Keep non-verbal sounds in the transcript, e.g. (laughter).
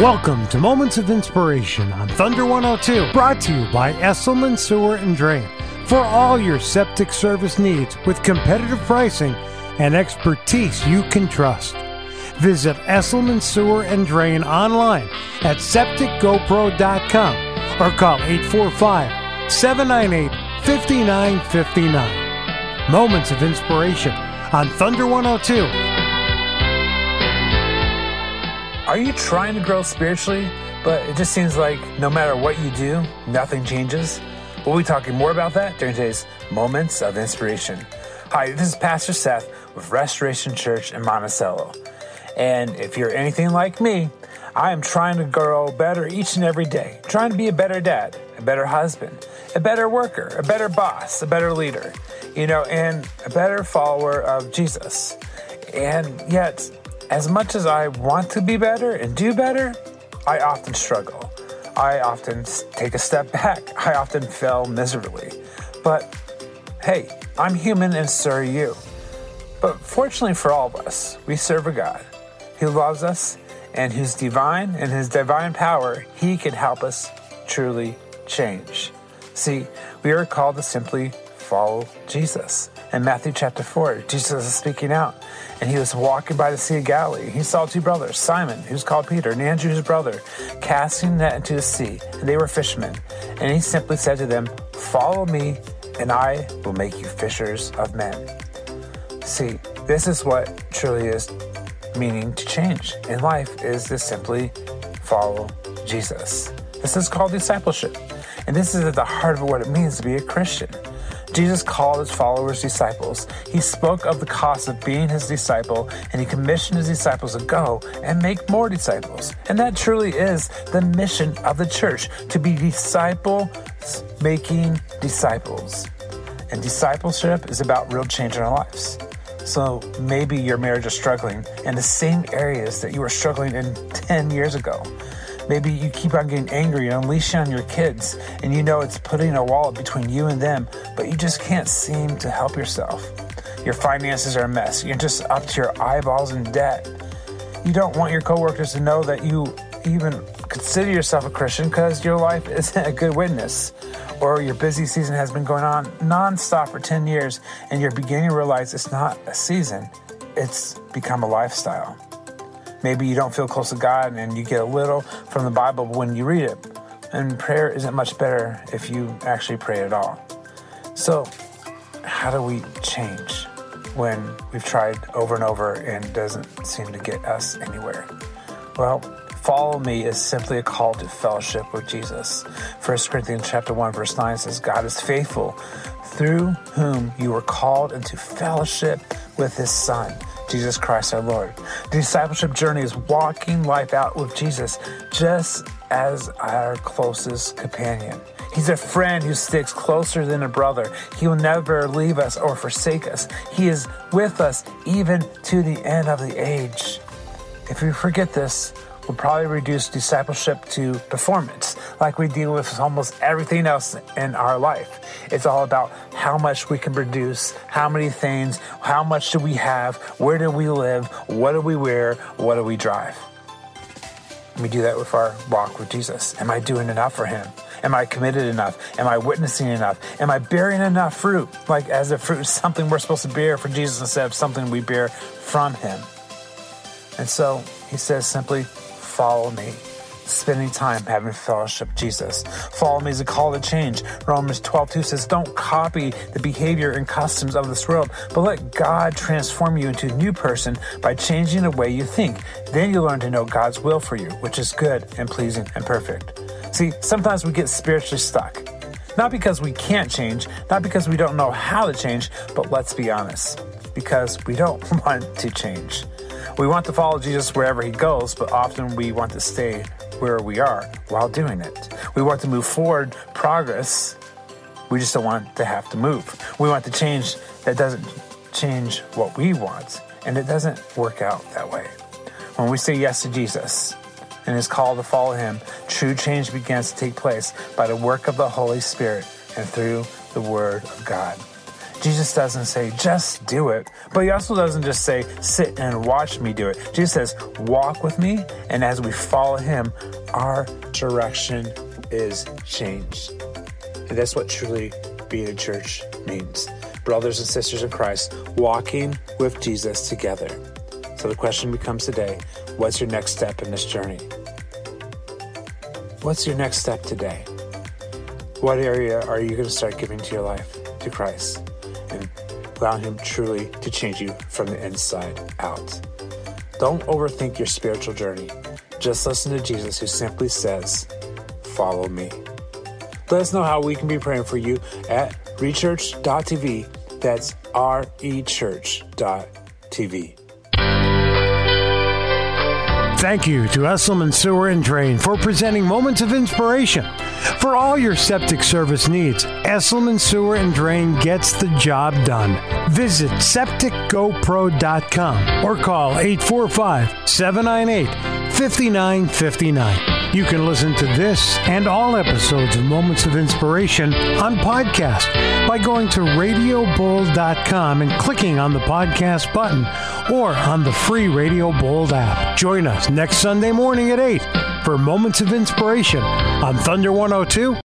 Welcome to Moments of Inspiration on Thunder 102, brought to you by Esselman Sewer and Drain. For all your septic service needs with competitive pricing and expertise you can trust. Visit Esselman Sewer and Drain online at septicgopro.com or call 845 798 5959. Moments of Inspiration on Thunder 102. Are you trying to grow spiritually, but it just seems like no matter what you do, nothing changes? We'll be talking more about that during today's Moments of Inspiration. Hi, this is Pastor Seth with Restoration Church in Monticello. And if you're anything like me, I am trying to grow better each and every day, trying to be a better dad, a better husband, a better worker, a better boss, a better leader, you know, and a better follower of Jesus. And yet, as much as I want to be better and do better, I often struggle. I often take a step (laughs) back. I often fail miserably. But hey, I'm human and so are you. But fortunately for all of us, we serve a God who loves us and whose divine and his divine power, he can help us truly change. See, we are called to simply follow Jesus. In Matthew chapter 4, Jesus is speaking out, and he was walking by the Sea of Galilee. He saw two brothers, Simon, who's called Peter, and Andrew, his brother, casting net into the sea, and they were fishermen. And he simply said to them, Follow me, and I will make you fishers of men. See, this is what truly is meaning to change in life is to simply follow Jesus. This is called discipleship. And this is at the heart of what it means to be a Christian. Jesus called his followers disciples. He spoke of the cost of being his disciple, and he commissioned his disciples to go and make more disciples. And that truly is the mission of the church to be disciple making disciples. And discipleship is about real change in our lives. So maybe your marriage is struggling in the same areas that you were struggling in 10 years ago. Maybe you keep on getting angry and unleashing on your kids, and you know it's putting a wall between you and them, but you just can't seem to help yourself. Your finances are a mess. You're just up to your eyeballs in debt. You don't want your coworkers to know that you even consider yourself a Christian because your life isn't (laughs) a good witness. Or your busy season has been going on nonstop for 10 years and you're beginning to realize it's not a season, it's become a lifestyle. Maybe you don't feel close to God and you get a little from the Bible when you read it. And prayer isn't much better if you actually pray at all. So, how do we change when we've tried over and over and doesn't seem to get us anywhere? Well, follow me is simply a call to fellowship with Jesus. 1 Corinthians chapter 1 verse 9 says God is faithful through whom you were called into fellowship with his son Jesus Christ our Lord. The discipleship journey is walking life out with Jesus just as our closest companion. He's a friend who sticks closer than a brother. He will never leave us or forsake us. He is with us even to the end of the age. If we forget this, will probably reduce discipleship to performance, like we deal with almost everything else in our life. It's all about how much we can produce, how many things, how much do we have, where do we live, what do we wear, what do we drive. We do that with our walk with Jesus. Am I doing enough for Him? Am I committed enough? Am I witnessing enough? Am I bearing enough fruit? Like as if fruit is something we're supposed to bear for Jesus instead of something we bear from Him. And so He says simply, follow me. Spending time having fellowship Jesus. Follow me is a call to change. Romans 12 2 says, Don't copy the behavior and customs of this world, but let God transform you into a new person by changing the way you think. Then you learn to know God's will for you, which is good and pleasing and perfect. See, sometimes we get spiritually stuck. Not because we can't change, not because we don't know how to change, but let's be honest, because we don't (laughs) want to change. We want to follow Jesus wherever he goes, but often we want to stay where we are while doing it. We want to move forward, progress. We just don't want to have to move. We want to change that doesn't change what we want, and it doesn't work out that way. When we say yes to Jesus and his call to follow him, true change begins to take place by the work of the Holy Spirit and through the Word of God. Jesus doesn't say, just do it. But he also doesn't just say, sit and watch me do it. Jesus says, walk with me. And as we follow him, our direction is changed. And that's what truly being a church means. Brothers and sisters in Christ, walking with Jesus together. So the question becomes today what's your next step in this journey? What's your next step today? What area are you going to start giving to your life to Christ allowing Him truly to change you from the inside out? Don't overthink your spiritual journey. Just listen to Jesus, who simply says, Follow me. Let us know how we can be praying for you at rechurch.tv. That's R E Church.tv. Thank you to Esselman Sewer and Drain for presenting Moments of Inspiration. For all your septic service needs, Esselman Sewer and Drain gets the job done. Visit septicgopro.com or call 845 798 5959. You can listen to this and all episodes of Moments of Inspiration on podcast by going to radiobold.com and clicking on the podcast button or on the free Radio Bold app. Join us next Sunday morning at 8 for Moments of Inspiration on Thunder 102